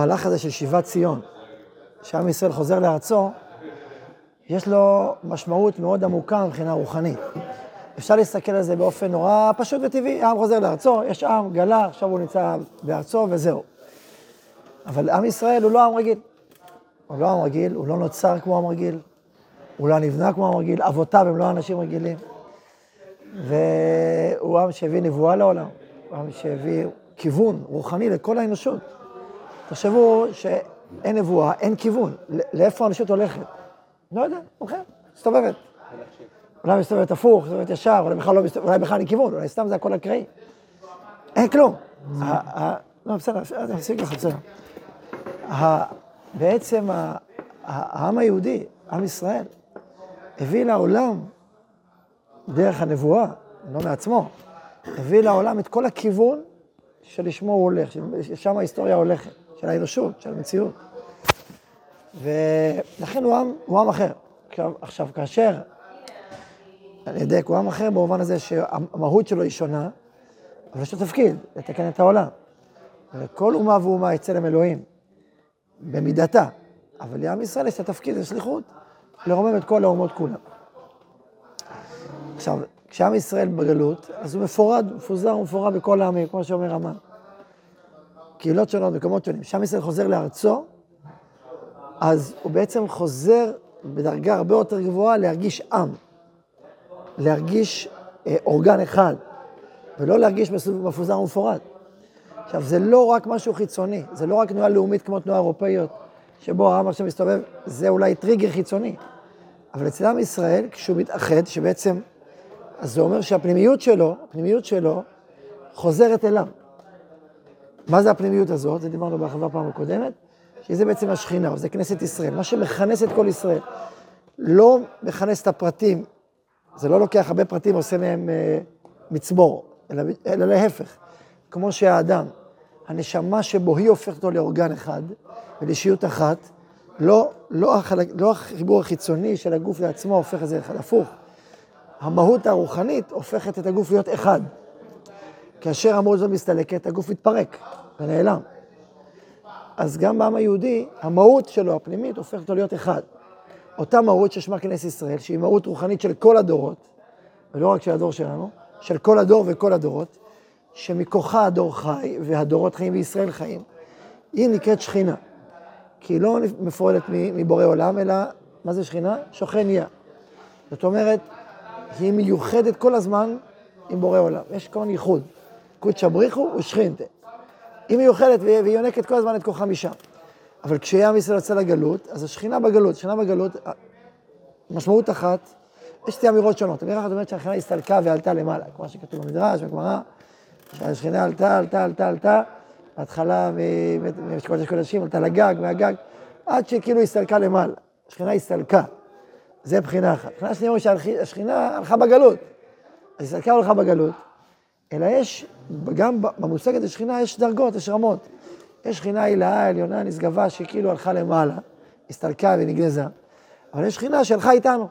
המהלך הזה של שיבת ציון, שעם ישראל חוזר לארצו, יש לו משמעות מאוד עמוקה מבחינה רוחנית. אפשר להסתכל על זה באופן נורא פשוט וטבעי, העם חוזר לארצו, יש עם, גלה, עכשיו הוא נמצא בארצו וזהו. אבל עם ישראל הוא לא עם רגיל. הוא לא עם רגיל, הוא לא נוצר כמו עם רגיל, הוא לא נבנה כמו עם רגיל, אבותיו הם לא אנשים רגילים. והוא עם שהביא נבואה לעולם, הוא עם שהביא כיוון רוחני לכל האנושות. תחשבו שאין נבואה, אין כיוון. לאיפה האנושות הולכת? לא יודע, הולכת, מסתובבת. אולי מסתובבת הפוך, מסתובבת ישר, אולי בכלל לא מסתובבת, אולי בכלל אין כיוון, אולי סתם זה הכל אקראי. אין כלום. לא, בסדר, אני אפסיק לך, בסדר. בעצם העם היהודי, עם ישראל, הביא לעולם, דרך הנבואה, לא מעצמו, הביא לעולם את כל הכיוון שלשמו הוא הולך, ששם ההיסטוריה הולכת, של האנושות, של המציאות. ולכן הוא עם, הוא עם אחר. עכשיו, כאשר, אני אדייק, הוא עם אחר במובן הזה שהמהות שלו היא שונה, אבל יש לו תפקיד, לתקן את העולם. וכל אומה ואומה יצא להם אלוהים, במידתה. אבל לעם ישראל יש את התפקיד, את השליחות, לרומם את כל האומות כולם. עכשיו, כשעם ישראל בגלות, אז הוא מפורד, מפוזר ומפורד בכל העמים, כמו שאומר המן. קהילות שונות, מקומות שונים. כשעם ישראל חוזר לארצו, אז הוא בעצם חוזר בדרגה הרבה יותר גבוהה להרגיש עם, להרגיש אה, אורגן אחד, ולא להרגיש מפוזר ומפורד. עכשיו, זה לא רק משהו חיצוני, זה לא רק תנועה לאומית כמו תנועה אירופאיות, שבו העם עכשיו מסתובב, זה אולי טריגר חיצוני. אבל אצל עם ישראל, כשהוא מתאחד, שבעצם, אז זה אומר שהפנימיות שלו, הפנימיות שלו, חוזרת אליו. מה זה הפנימיות הזאת? זה דיברנו בהרחבה פעם הקודמת, שזה בעצם השכינה, זה כנסת ישראל, מה שמכנס את כל ישראל. לא מכנס את הפרטים, זה לא לוקח הרבה פרטים, עושה מהם אה, מצבור, אלא, אלא להפך. כמו שהאדם, הנשמה שבו היא הופכת אותו לאורגן אחד ולאישיות אחת, לא, לא, החלק, לא החיבור החיצוני של הגוף לעצמו הופך את זה אחד, הפוך. המהות הרוחנית הופכת את הגוף להיות אחד. כאשר הזאת מסתלקת, הגוף מתפרק ונעלם. אז גם בעם היהודי, המהות שלו, הפנימית, הופכת אותו להיות אחד. אותה מהות ששמה כנס ישראל, שהיא מהות רוחנית של כל הדורות, ולא רק של הדור שלנו, של כל הדור וכל הדורות, שמכוחה הדור חי, והדורות חיים וישראל חיים, היא נקראת שכינה. כי היא לא מפורדת מבורא עולם, אלא, מה זה שכינה? שוכן נהיה. זאת אומרת, היא מיוחדת כל הזמן עם בורא עולם. יש כמובן ייחוד. קודשא בריחו ושכינתה. היא מיוחדת והיא יונקת כל הזמן את כוחה משם. אבל כשעם ישראל יוצא לגלות, אז השכינה בגלות, שכינה בגלות, משמעות אחת, יש שתי אמירות שונות. אמירה אחת אומרת שהשכינה הסתלקה ועלתה למעלה, כמו שכתוב במדרש, בגמרא, שהשכינה עלתה, עלתה, עלתה, עלתה, בהתחלה מקודש קודשים, עלתה לגג, מהגג, עד שכאילו הסתלקה למעלה. השכינה הסתלקה. זה בחינה אחת. בחינה שנייה אומרת שהשכינה הלכה בגלות. אז הסתלקה הלכה בגלות, אלא יש, גם במושג הזה שכינה יש דרגות, יש רמות. יש שכינה הילאה, עליונה, נשגבה, שכאילו הלכה למעלה, הסתלקה ונגנזה, אבל יש שכינה שהלכה איתנו.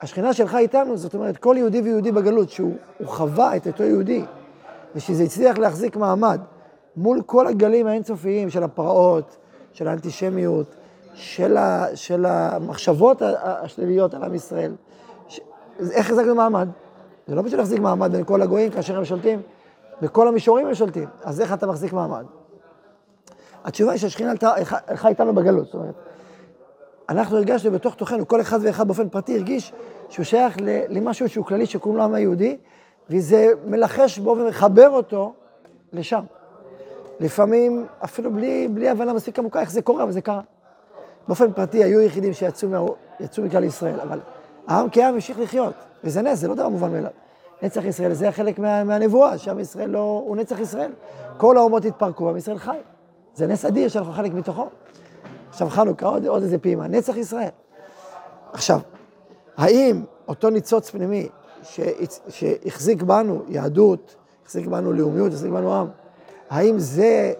השכינה שהלכה איתנו, זאת אומרת, כל יהודי ויהודי בגלות, שהוא חווה את אותו יהודי, ושזה הצליח להחזיק מעמד מול כל הגלים האינסופיים של הפרעות, של האנטישמיות, של, ה, של המחשבות השליליות על עם ישראל. ש... איך החזקנו מעמד? זה לא פשוט להחזיק מעמד בין כל הגויים כאשר הם שולטים, בכל המישורים הם שולטים, אז איך אתה מחזיק מעמד? התשובה היא שהשכינה הלכה איתנו בגלות, זאת אומרת, אנחנו הרגשנו בתוך תוכנו, כל אחד ואחד באופן פרטי הרגיש שהוא שייך למשהו שהוא כללי שקוראים לו העם היהודי, וזה מלחש בו ומחבר אותו לשם. לפעמים, אפילו בלי, בלי הבנה מספיק עמוקה איך זה קורה, אבל זה קרה. באופן פרטי היו יחידים שיצאו מכלל ישראל, אבל העם כעם המשיך לחיות, וזה נס, זה לא דבר מובן מאליו. נצח ישראל זה חלק מה, מהנבואה, שעם ישראל לא, הוא נצח ישראל. כל האומות התפרקו, עם ישראל חי. זה נס אדיר שאנחנו חלק מתוכו. עכשיו חנוכה, עוד, עוד איזה פעימה, נצח ישראל. עכשיו, האם אותו ניצוץ פנימי שהחזיק בנו יהדות, החזיק בנו לאומיות, החזיק בנו עם, האם זה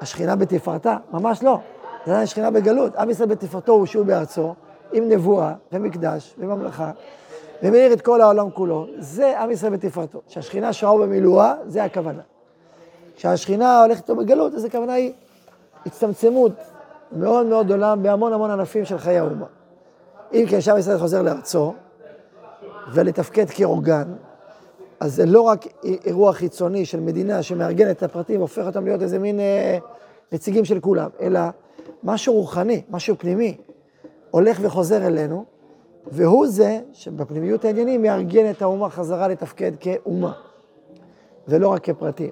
השכינה בתפארתה? ממש לא. זה עדיין השכינה בגלות. עם ישראל בתפארתו הוא שהוא בארצו, עם נבואה ומקדש וממלכה, ומאיר את כל העולם כולו. זה עם ישראל בתפארתו. שהשכינה שרה במילואה, זה הכוונה. כשהשכינה הולכת איתו בגלות, אז הכוונה היא הצטמצמות מאוד מאוד גדולה בהמון המון ענפים של חיי האומה. אם כן, שם ישראל חוזר לארצו, ולתפקד כאורגן, אז זה לא רק אירוע חיצוני של מדינה שמארגן את הפרטים והופך אותם להיות איזה מין אה, נציגים של כולם, אלא משהו רוחני, משהו פנימי, הולך וחוזר אלינו, והוא זה שבפנימיות העניינים מארגן את האומה חזרה לתפקד כאומה, ולא רק כפרטים.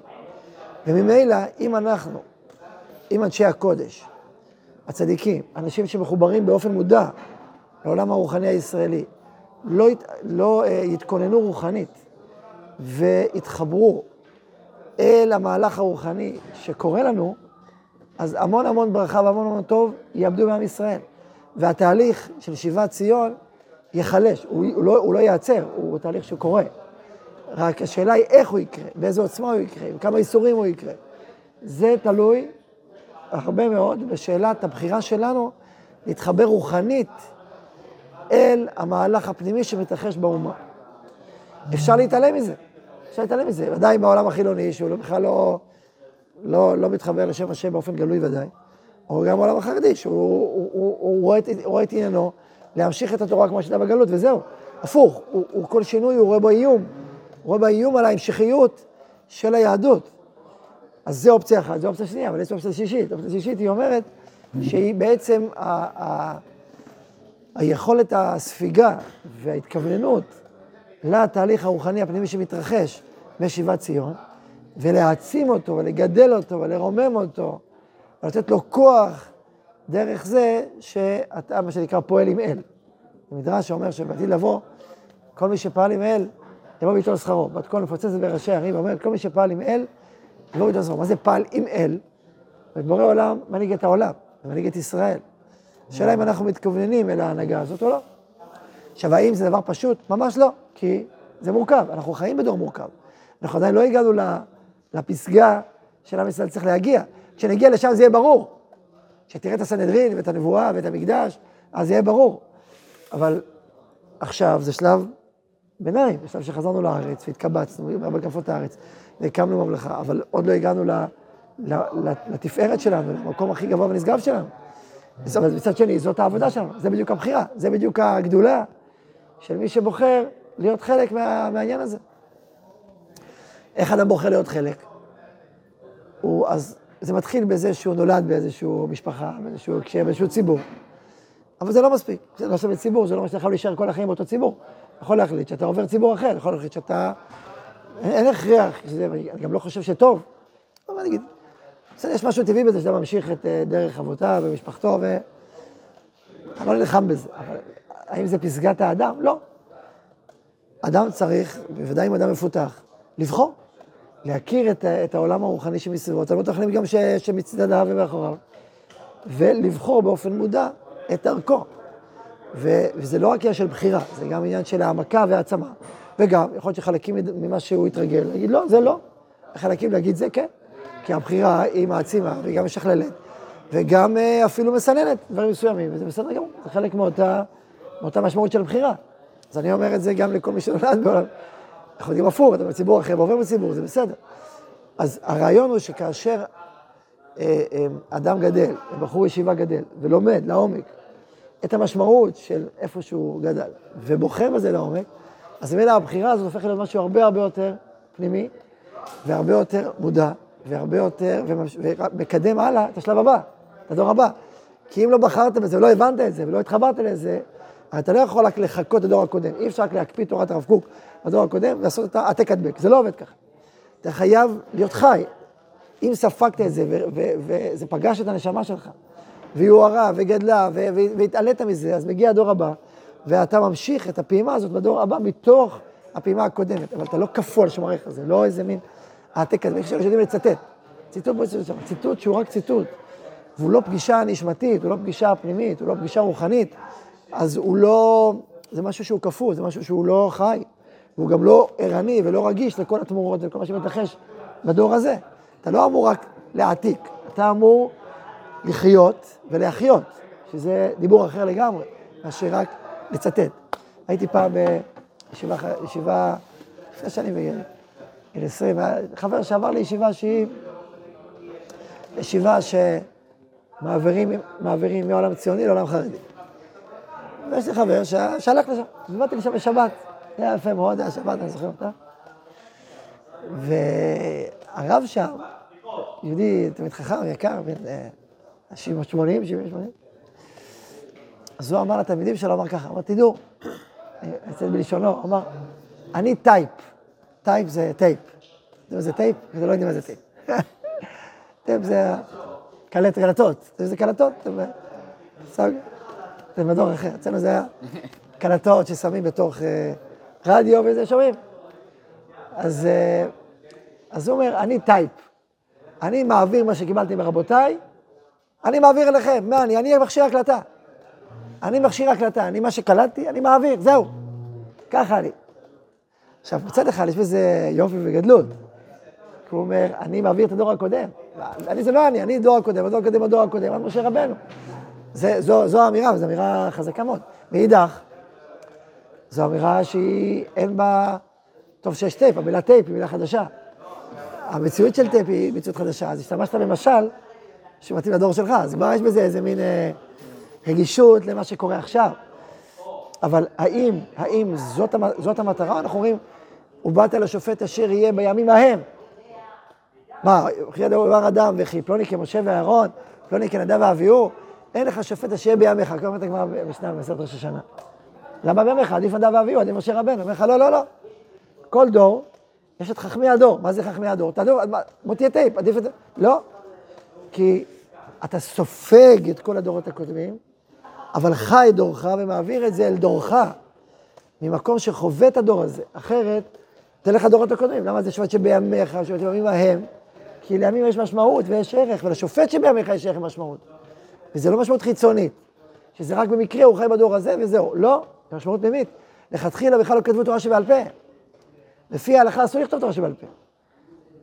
וממילא, אם אנחנו, אם אנשי הקודש, הצדיקים, אנשים שמחוברים באופן מודע לעולם הרוחני הישראלי, לא, ית, לא uh, יתכוננו רוחנית ויתחברו אל המהלך הרוחני שקורה לנו, אז המון המון ברכה והמון המון טוב יאבדו בעם ישראל. והתהליך של שיבת ציון ייחלש, הוא, הוא, לא, הוא לא ייעצר, הוא תהליך שקורה. רק השאלה היא איך הוא יקרה, באיזו עוצמה הוא יקרה, עם כמה איסורים הוא יקרה. זה תלוי הרבה מאוד בשאלת הבחירה שלנו להתחבר רוחנית אל המהלך הפנימי שמתרחש באומה. אפשר להתעלם מזה, אפשר להתעלם מזה, ודאי בעולם החילוני, שהוא לא, בכלל לא, לא, לא מתחבר לשם השם באופן גלוי ודאי, או גם בעולם החרדי, שהוא הוא, הוא, הוא רואה, את, עניינו להמשיך את התורה כמו שהייתה בגלות, וזהו. הפוך, הוא, הוא כל שינוי, הוא רואה בו איום. הוא רואה בו איום על ההמשכיות של היהדות. אז זה אופציה אחת, זו אופציה שנייה, אבל יש אופציה שלישית. אופציה שלישית היא אומרת שהיא בעצם ה, ה, היכולת הספיגה וההתכווננות לתהליך הרוחני הפנימי שמתרחש בשיבת ציון, ולהעצים אותו, ולגדל אותו, ולרומם אותו, ולתת לו כוח דרך זה שאתה, מה שנקרא, פועל עם אל. המדרש שאומר שבעתיד לבוא, כל מי שפעל עם אל, יבוא ביתו לשכרו. בת קול מפוצצת בראשי הערים, ואומרת, כל מי שפעל עם אל, יבוא ביתו לשכרו. מה זה פעל עם אל? ואת בורא עולם מנהיג את העולם, ומנהיג את ישראל. השאלה אם אנחנו מתכווננים אל ההנהגה הזאת או לא. עכשיו, האם זה דבר פשוט? ממש לא, כי זה מורכב, אנחנו חיים בדור מורכב. אנחנו עדיין לא הגענו לפסגה של עם ישראל צריך להגיע. כשנגיע לשם זה יהיה ברור. כשתראה את הסנהדרין ואת הנבואה ואת המקדש, אז זה יהיה ברור. אבל עכשיו זה שלב ביניים, בשלב שחזרנו לארץ והתקבצנו בהקפות הארץ והקמנו ממלכה, אבל עוד לא הגענו לתפארת שלנו, למקום הכי גבוה ונשגב שלנו. אבל מצד שני, זאת העבודה שלנו, זה בדיוק הבחירה, זה בדיוק הגדולה של מי שבוחר להיות חלק מה, מהעניין הזה. איך אדם בוחר להיות חלק? הוא, אז זה מתחיל בזה שהוא נולד באיזושהי משפחה, באיזשהו הקשר, באיזשהו ציבור. אבל זה לא מספיק. זה לא שווה ציבור, זה לא אומר שאתה יכול להישאר כל החיים באותו ציבור. אתה יכול להחליט שאתה עובר ציבור אחר, יכול להחליט שאתה... אין הכרח, אני גם לא חושב שטוב. אבל אני אגיד, בסדר, יש משהו טבעי בזה שאתה ממשיך את אה, דרך אבותיו ומשפחתו, ו... אני לא נלחם בזה. אבל האם זה פסגת האדם? לא. אדם צריך, בוודאי אם אדם מפותח, לבחור, להכיר את, את העולם הרוחני שמסביבו, את תלמוד החיים גם שמצדדיו ומאחוריו, ולבחור באופן מודע את דרכו. ו, וזה לא רק עניין של בחירה, זה גם עניין של העמקה והעצמה. וגם, יכול להיות שחלקים ממה שהוא התרגל, להגיד לא, זה לא. חלקים להגיד זה כן. כי הבחירה היא מעצימה והיא גם משכללת, וגם אה, אפילו מסננת דברים מסוימים, וזה בסדר גמור, זה חלק מאותה, מאותה משמעות של בחירה. אז אני אומר את זה גם לכל מי שנולד בעולם. אנחנו יודעים הפוך, אתה בציבור אחר ועובר בציבור, זה בסדר. אז הרעיון הוא שכאשר אה, אה, אדם גדל, בחור ישיבה גדל, ולומד לעומק את המשמעות של איפה שהוא גדל, ובוחר בזה לעומק, אז ממילא הבחירה הזאת הופכת להיות משהו הרבה הרבה יותר פנימי, והרבה יותר מודע, והרבה יותר, ומקדם הלאה את השלב הבא, את הדור הבא. כי אם לא בחרת בזה ולא הבנת את זה ולא התחברת לזה, אתה לא יכול רק לחכות לדור הקודם. אי אפשר רק להקפיא תורת הרב קוק בדור הקודם ולעשות את העתק הדבק. זה לא עובד ככה. אתה חייב להיות חי. אם ספגת את זה וזה פגש את הנשמה שלך, והיא הוארה וגדלה והתעלית מזה, אז מגיע הדור הבא, ואתה ממשיך את הפעימה הזאת בדור הבא מתוך הפעימה הקודמת. אבל אתה לא קפוא על שומריך, זה לא איזה מין העתק הזה. יש יודעים לצטט. ציטוט ציטוט שהוא רק ציטוט. והוא לא פגישה נשמתית, הוא לא פגישה פנימית, הוא לא פגישה רוחנית, אז הוא לא, זה משהו שהוא קפוא, זה משהו שהוא לא חי. והוא גם לא ערני ולא רגיש לכל התמורות ולכל מה שמתרחש בדור הזה. אתה לא אמור רק להעתיק, אתה אמור לחיות ולהחיות, שזה דיבור אחר לגמרי, מאשר רק לצטט. הייתי פעם בישיבה, ישיבה, לפני שנים בגיל 20, חבר שעבר לישיבה שהיא ישיבה ש... מעבירים, מעבירים מעולם ציוני לעולם חרדי. ויש לי חבר שהלך לשם, אז באתי לשם בשבת, זה היה יפה מאוד, היה שבת, אני זוכר אותה. והרב שם, יהודי תמיד חכם, יקר, בן 70 80, 70 80, אז הוא אמר לתלמידים שלו, אמר ככה, אמר, תדעו, אני אצטט בלשונו, אמר, אני טייפ, טייפ זה טייפ. יודעים מה זה טייפ? אתם לא יודעים מה זה טייפ. טייפ זה קלט קלטות, זה קלטות, זה מדור אחר, אצלנו זה היה קלטות ששמים בתוך אה, רדיו וזה, שומעים. אז, אה, אז הוא אומר, אני טייפ, אני מעביר מה שקיבלתי מרבותיי, אני מעביר אליכם, מה אני? אני מכשיר הקלטה. אני מכשיר הקלטה, אני מה שקלטתי, אני מעביר, זהו. ככה אני. עכשיו, מצד אחד יש בזה יופי וגדלות. כי הוא אומר, אני מעביר את הדור הקודם. אני זה לא אני, אני דור הקודם, הדור הקודם, הדור הקודם, עד משה רבנו. זה, זו, זו האמירה, וזו אמירה חזקה מאוד. מאידך, זו אמירה שהיא, אין בה... טוב שיש טייפ, המילה טייפ היא מילה חדשה. המציאות של טייפ היא מציאות חדשה, אז השתמשת במשל שמתאים לדור שלך, אז כבר יש בזה איזה מין אה, רגישות למה שקורה עכשיו. אבל האם, האם זאת, זאת המטרה? אנחנו אומרים, ובאת לשופט אשר יהיה בימים ההם. מה, וכי דבר אדם וכי פלוני כמשה ואהרון, פלוני כנדב ואביהו, אין לך שופט אשר בימיך, כמו אומרת הגמרא במשנה במסכת ראש השנה. למה בימיך? עדיף נדב ואביהו, עדיף משה רבנו. אומר לך, לא, לא, לא. כל דור, יש את חכמי הדור. מה זה חכמי הדור? אתה דור, בוא תהיה טייפ, עדיף את זה. לא. כי אתה סופג את כל הדורות הקודמים, אבל חי דורך ומעביר את זה אל דורך, ממקום שחווה את הדור הזה. אחרת, תן לך דורות הקודמים. למה זה שופט שבימיך, שבימים ההם? כי לימים יש משמעות ויש ערך, ולשופט שבימיך יש ערך ומשמעות. וזה לא משמעות חיצונית, שזה רק במקרה הוא חי בדור הזה וזהו. לא, זה משמעות פנימית. לכתחילה בכלל לא כתבו תורה שבעל פה. לפי ההלכה אסור לכתוב תורה שבעל פה.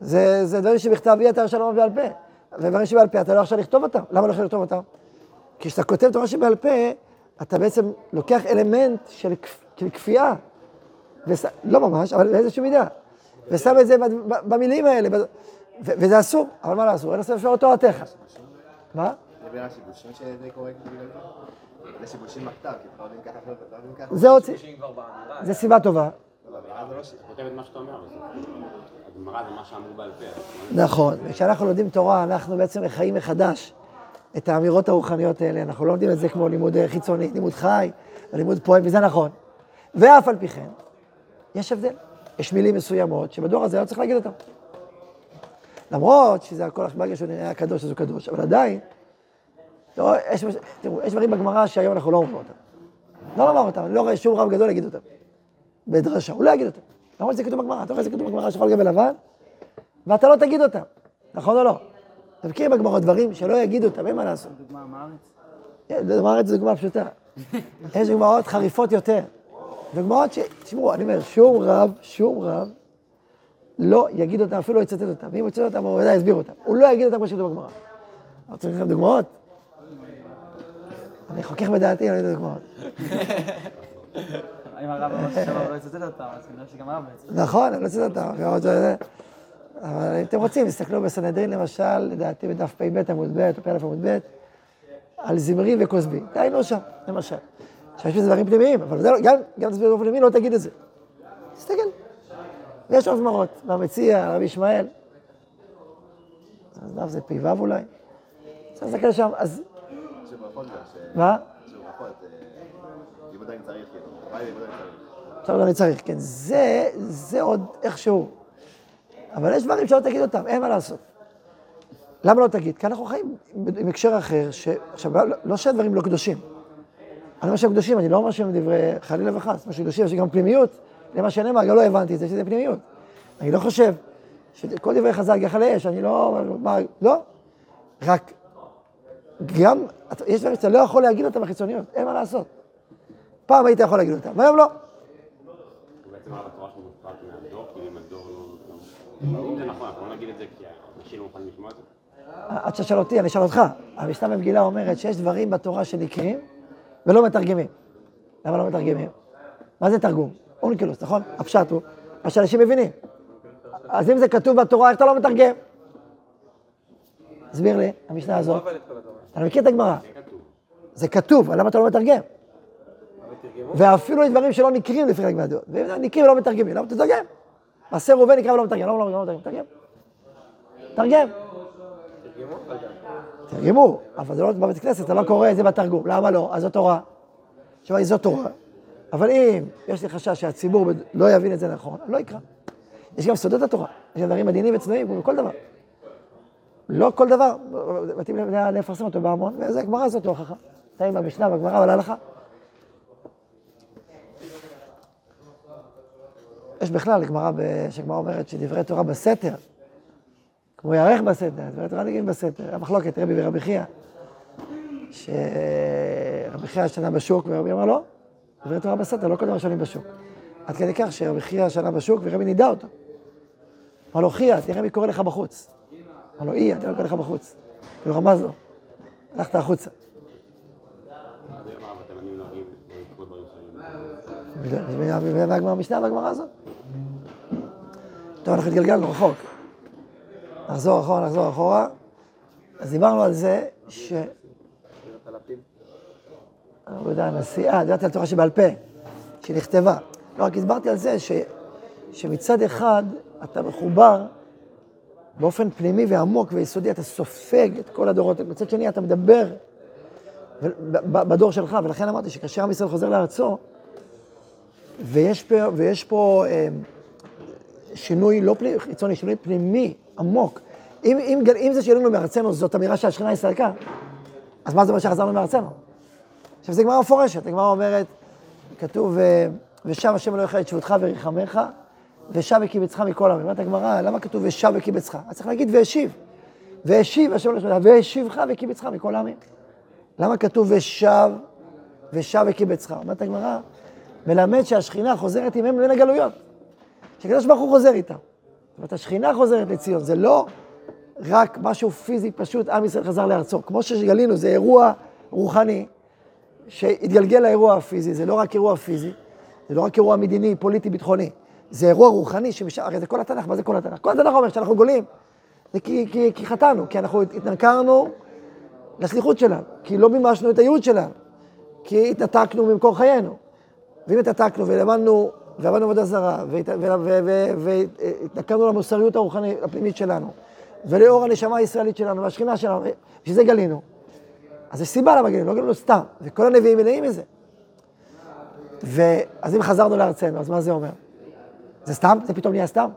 זה, זה דברים שבכתב יהיה אתה שלום בעל פה. ודברים שבעל פה אתה לא יכול לכתוב אותם. למה לא יכול לכתוב אותם? כי כשאתה כותב תורה שבעל פה, אתה בעצם לוקח אלמנט של, של כפייה. וש... לא ממש, אבל באיזושהי מידה. ושם את זה במילים האלה, וזה אסור, אבל מה אסור? אין לספר תורתך. מה? בין השיבושים שזה קורה בגלל זה? זה שיבושים בכתב, כי אתה לא יודעים ככה, לא יודעים ככה. זה עוד... זה סיבה טובה. נכון, וכשאנחנו לומדים תורה, אנחנו בעצם מחיים מחדש את האמירות הרוחניות האלה. אנחנו לא לומדים את זה כמו לימוד חיצוני, לימוד חי, לימוד פועל, וזה נכון. ואף על פי כן, יש הבדל. יש מילים מסוימות שבדור הזה לא צריך להגיד אותן. למרות שזה הכל ברגע שהוא נראה קדוש אז הוא קדוש, אבל עדיין, לא, יש, תראו, יש דברים בגמרא שהיום אנחנו לא אומרים אותם. לא לומר אותם, אני לא רואה שום רב גדול להגיד אותם. בדרשה, הוא לא יגיד אותם. למרות שזה כתוב בגמרא, אתה רואה שזה כתוב בגמרא שחור גבי לבן, ואתה לא תגיד אותם, נכון או לא? אתה מכיר בגמרות דברים שלא יגידו אותם, אין מה לעשות. דוגמה מארץ? דוגמה מארץ זו דוגמה פשוטה. יש דוגמאות חריפות יותר. דוגמאות ש... תשמעו, אני אומר, שום רב, שום רב, לא יגיד אותם, אפילו לא יצטט אותם. ואם הוא יצטט אותם, הוא ודאי יסביר אותם. הוא לא יגיד אותם כמו שכתוב בגמרא. אתה צריך לכם דוגמאות? אני חוכך בדעתי, אני לא יודע דוגמאות. אם הרב אמר לא יצטט אותם, אז כנראה שגם הרב לא יצטט. נכון, אני לא יצטט אותם. אבל אם אתם רוצים, תסתכלו בסנהדרין למשל, לדעתי בדף פ"ב עמוד ב', או פ"א עמוד ב', על זמרי וכוסבי. דהיינו שם, למשל. עכשיו יש בזה דברים פנימיים, אבל לא- גם, גם תסביר באופן פנימי, לא תגיד את זה. תסתכל. יש עוד זמרות, והמציע, רבי ישמעאל. אז דף זה פ"ו אולי. צריך להסתכל שם, אז... גם, ש- מה? ברכות, אה, לימוד עדיין צריך, כאילו, לימוד. עכשיו כן. זה, זה עוד איכשהו. אבל יש דברים שלא תגיד אותם, אין מה לעשות. למה לא תגיד? כי אנחנו חיים עם הקשר אחר, ש... עכשיו, לא, לא שהדברים לא קדושים. אני אומר שהם קדושים, אני לא אומר שהם דברי חלילה וחס, מה שקדושים, יש גם פנימיות, למה שנאמר, גם לא הבנתי את זה, שזה פנימיות. אני לא חושב שכל דברי חז"ל יחל לאש, אני לא, מה, לא. רק, גם, יש דברים שאתה לא יכול להגיד אותם בחיצוניות, אין מה לעשות. פעם היית יכול להגיד אותם, והיום לא. אם הדור לא... נכון, לא לא זה. עד שתשאל אותי, אני אשאל אותך. המשנה במגילה אומרת שיש דברים בתורה שנקראים ולא מתרגמים. למה לא מתרגמים? מה זה תרגום? אונקלוס, נכון? הפשט הוא, מה שאנשים מבינים. אז אם זה כתוב בתורה, איך אתה לא מתרגם? תסביר לי, המשנה הזאת. אתה מכיר את הגמרא? זה כתוב, למה אתה לא מתרגם? ואפילו דברים שלא נקרים לפי חלק מהדעות. נקרים ולא מתרגמים, למה תתרגם? מעשה ראובן נקרא ולא מתרגם, למה לא מתרגם? תרגם. תרגמו, אבל זה לא בבית כנסת, אתה לא קורא את זה בתרגום. למה לא? אז זו תורה. תשמע, זו תורה. אבל אם יש לי חשש שהציבור לא יבין את זה נכון, לא יקרא. יש גם סודות התורה, יש דברים מדיניים וצנועים, כמו בכל דבר. לא כל דבר, מתאים לפרסם אותו בהמון, וזה הגמרא הזאת הוכחה. טעים במשנה, בגמרא, אבל הלכה. יש בכלל גמרא, שגמרא אומרת שדברי תורה בסתר, כמו ירך בסתר, דברי תורה נגיעים בסתר. המחלוקת, רבי ורבי חייא, שרבי חייא שנה בשוק ורבי אמר לא, דברי תורה בסתר, לא כל דבר שונים בשוק. עד כדי כך שרבי חייא שנה בשוק ורבי נידע אותו. אמר לו, חייא, תראה מי קורא לך בחוץ. אמר לו, איה, תראה מי קורא לך בחוץ. כאילו רמז לו, הלכת החוצה. מהמשנה והגמרא הזאת. טוב, אנחנו התגלגלנו רחוק. נחזור אחורה, נחזור אחורה. אז דיברנו על זה ש... אני לא יודע, הנשיאה, דיברתי על תורה שבעל פה, שנכתבה. לא, רק הסברתי על זה ש... שמצד אחד אתה מחובר באופן פנימי ועמוק ויסודי, אתה סופג את כל הדורות, מצד שני אתה מדבר בדור שלך, ולכן אמרתי שכאשר עם ישראל חוזר לארצו, ויש פה, ויש פה אה, שינוי לא חיצוני, שינוי פנימי עמוק. אם, אם, אם זה שיהיה לנו מארצנו זאת אמירה שהשכינה הסתלקה, אז מה זה אומר שחזרנו מארצנו? עכשיו, זו גמרא מפורשת, הגמרא אומרת, כתוב, ושב השם אלוהיך את שבותך וריחמך, ושב וקיבצך מכל העמים. אומרת הגמרא, למה כתוב ושב וקיבצך? אז צריך להגיד והשיב. והשיב השם אלוהיך, והשיבך וקיבצך מכל העמים. למה כתוב ושב, ושב וקיבצך? אומרת הגמרא, מלמד שהשכינה חוזרת עמהם בין הגלויות. שקדוש ברוך הוא חוזר איתם. זאת אומרת, השכינה חוזרת לציון, זה לא רק משהו פיזי פשוט, עם ישראל חזר לארצו. כמו שגלינו, זה אירוע רוחני שהתגלגל לאירוע הפיזי, זה לא רק אירוע פיזי, זה לא רק אירוע מדיני, פוליטי, ביטחוני, זה אירוע רוחני שמשם, הרי זה כל התנ"ך, מה זה כל התנ"ך? כל התנ"ך אומר שאנחנו גולים, זה כי, כי, כי חטאנו, כי אנחנו התנכרנו לסליחות שלנו, כי לא מימשנו את הייעוד שלנו, כי התנתקנו ממקור חיינו. ואם התעתקנו ולמדנו ועבדנו עבודה זרה, והתנכרנו למוסריות הרוחנית הפנימית שלנו, ולאור הנשמה הישראלית שלנו והשכינה שלנו, בשביל זה גלינו. אז יש סיבה למה גלינו, לא גלינו סתם, וכל הנביאים מלאים מזה. ואז אם חזרנו לארצנו, אז מה זה אומר? זה סתם? זה פתאום נהיה סתם?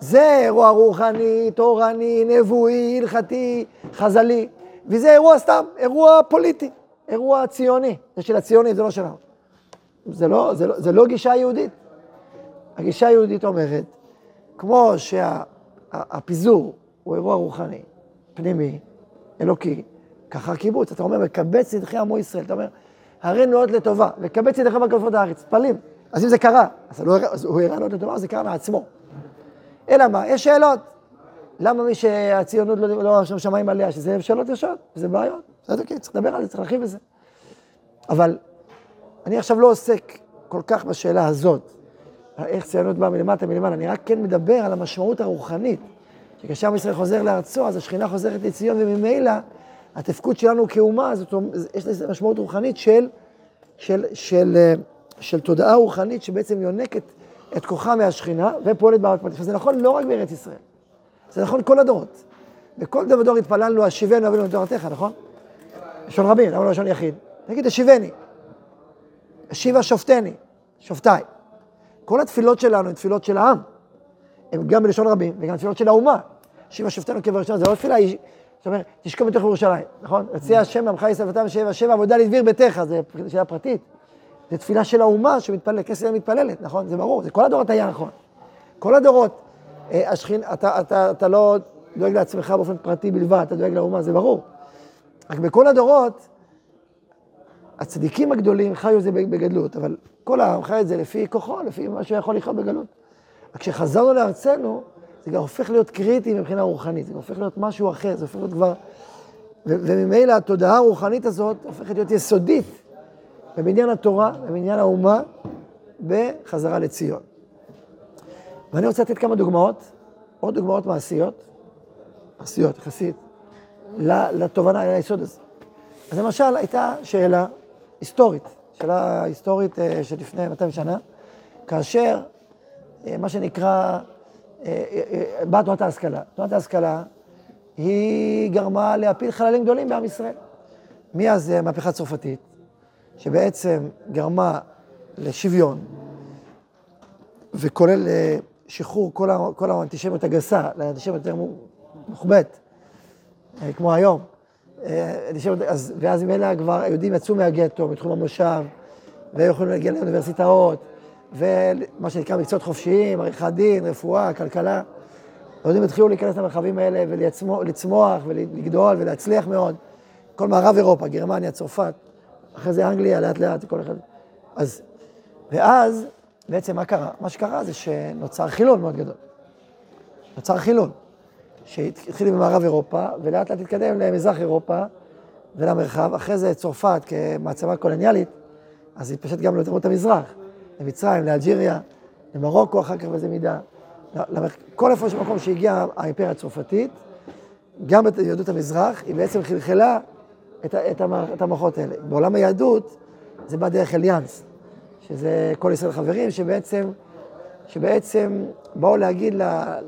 זה אירוע רוחני, תורני, נבואי, הלכתי, חז"לי, וזה אירוע סתם, אירוע פוליטי, אירוע ציוני. זה של הציונים, זה לא שלנו. זה לא, זה, לא, זה לא גישה יהודית. הגישה היהודית אומרת, כמו שהפיזור שה, הוא אירוע רוחני, פנימי, אלוקי, ככה הקיבוץ. אתה אומר, מקבץ ידכי עמו ישראל. אתה אומר, הרי נאות לטובה, ידכם על כנפות הארץ. פלים. אז אם זה קרה, אז, הוא הראה נאות לטובה, זה קרה מעצמו. אלא מה? יש שאלות. למה מי שהציונות לא, לא שם שמיים עליה, שזה שאלות ישות, זה בעיות. בסדר, כן, צריך לדבר על זה, צריך להרחיב בזה. אבל אני עכשיו לא עוסק כל כך בשאלה הזאת, איך ציונות באה מלמטה, מלמעלה, אני רק כן מדבר על המשמעות הרוחנית, שכאשר עם ישראל חוזר לארצו, אז השכינה חוזרת לציון, וממילא התפקוד שלנו כאומה, זאת יש לזה משמעות רוחנית של, של, של, של, של תודעה רוחנית שבעצם יונקת את כוחה מהשכינה ופועלת בארץ פרטית. זה נכון לא רק בארץ ישראל, זה נכון כל הדורות. בכל דבר דור התפללנו, השיבנו אבינו לתורתך, נכון? לשון רבים, למה לא לשון יחיד? נגיד, השיבני. השיבה שופטני, שופטיי. כל התפילות שלנו הן תפילות של העם. הן גם בלשון רבים, וגם תפילות של האומה. שיבה שופטנו קבר ראשון, זה לא תפילה, זאת אומרת, תשכום בתוך ירושלים, נכון? הציע השם עמך ישראל ואתה שבע שבע עבודה לדביר ביתך, זו שאלה פרטית. זו תפילה של האומה שמתפללת, כנסת מתפללת, נכון? זה ברור, זה כל הדורות היה נכון. כל הדורות, אה, השכין, אתה, אתה, אתה לא דואג לעצמך באופן פרטי בלבד, אתה דואג לאומה, זה ברור. רק בכל הדורות, הצדיקים הגדולים חיו את זה בגדלות, אבל כל העם חי את זה לפי כוחו, לפי מה שהוא יכול לחיות בגלות. כשחזרנו לארצנו, זה גם הופך להיות קריטי מבחינה רוחנית, זה הופך להיות משהו אחר, זה הופך להיות כבר... וממילא התודעה הרוחנית הזאת הופכת להיות יסודית בבניין התורה, בבניין האומה, בחזרה לציון. ואני רוצה לתת כמה דוגמאות, עוד דוגמאות מעשיות, מעשיות יחסית, לתובנה, ליסוד הזה. אז למשל, הייתה שאלה היסטורית, שאלה היסטורית אה, של לפני 200 שנה, כאשר אה, מה שנקרא, אה, אה, אה, באה תנועת ההשכלה. תנועת ההשכלה, היא גרמה להפיל חללים גדולים בעם ישראל. מאז המהפכה הצרפתית, שבעצם גרמה לשוויון, וכולל אה, שחרור כל, כל האנטישמיות הגסה, לאנטישמיות יותר מוחבאת, אה, כמו היום. אה, אז, ואז ממילא כבר היהודים יצאו מהגטו, מתחום המושב, והיו יכולים להגיע לאוניברסיטאות, ומה שנקרא מקצועות חופשיים, עריכת דין, רפואה, כלכלה. היהודים התחילו להיכנס למרחבים האלה ולצמוח ולגדול ולהצליח מאוד. כל מערב אירופה, גרמניה, צרפת, אחרי זה אנגליה, לאט לאט, כל אחד. אז, ואז, בעצם מה קרה? מה שקרה זה שנוצר חילון מאוד גדול. נוצר חילון, שהתחיל במערב אירופה, ולאט לאט התקדם למזרח אירופה ולמרחב. אחרי זה צרפת כמעצמה קולוניאלית, אז התפשט גם לתרבות המזרח, למצרים, לאלג'יריה, למרוקו אחר כך באיזה מידה. למר... כל איפה שמקום שהגיעה האימפריה הצרפתית, גם ביהדות המזרח, היא בעצם חלחלה את, את. את המערכות האלה. בעולם היהדות זה בא דרך אליאנס, שזה כל ישראל חברים, שבעצם, שבעצם באו להגיד ל...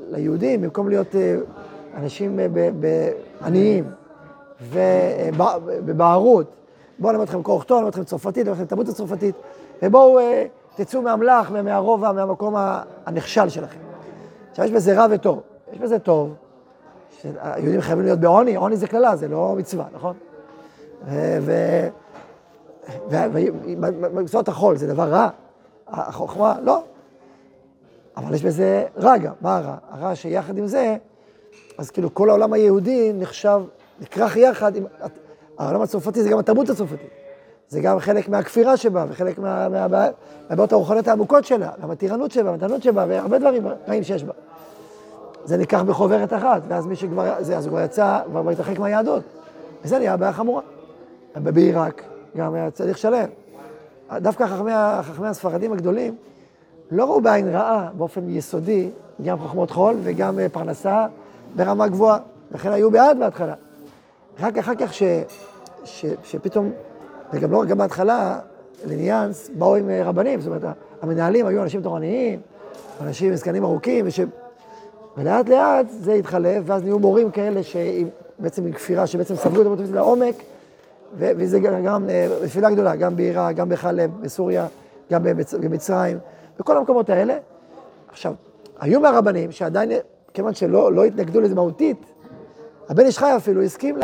ליהודים, במקום להיות אה, אנשים אה, עניים ובבערות, בואו נלמד אתכם קור וכתוב, נלמד אתכם צרפתית, נלמד אתכם תרבות הצרפתית, ובואו אה, תצאו מהמלאך ומהרובע, מהמקום הנכשל שלכם. עכשיו, יש בזה רע וטוב. יש בזה טוב, שהיהודים חייבים להיות בעוני, עוני זה קללה, זה לא מצווה, נכון? ומקצועות החול זה דבר רע, החוכמה, לא. אבל יש בזה רע גם, מה הרע? הרע שיחד עם זה, אז כאילו כל העולם היהודי נחשב, נכרך יחד עם... העולם הצרפתי זה גם התרבות הצרפתית. זה גם חלק מהכפירה שבה, וחלק מהבעיות הרוחניות העמוקות שלה, והמתירנות שבה, המתנות שבה, והרבה דברים רעים שיש בה. זה ניקח בחוברת אחת, ואז מי שכבר, זה, אז הוא כבר יצא, כבר התרחק מהיהדות. וזה נהיה בעיה חמורה. בעיראק גם היה צריך שלם. דווקא חכמי, חכמי הספרדים הגדולים לא ראו בעין רעה באופן יסודי, גם חוכמות חול וגם פרנסה ברמה גבוהה, לכן היו בעד בהתחלה. רק אחר כך ש, ש, שפתאום, וגם לא רק בהתחלה, לניאנס, באו עם רבנים, זאת אומרת, המנהלים היו אנשים תורניים, אנשים עם זקנים ארוכים, וש... ולאט לאט זה התחלף, ואז נהיו מורים כאלה שבעצם עם כפירה, שבעצם סבלו את המוטיבית לעומק, וזה גם נפילה גדולה, גם בעיראק, גם בחלב, בסוריה, גם במצרים, בכל המקומות האלה. עכשיו, היו מהרבנים שעדיין, כיוון שלא לא התנגדו לזה מהותית, הבן איש חי אפילו הסכים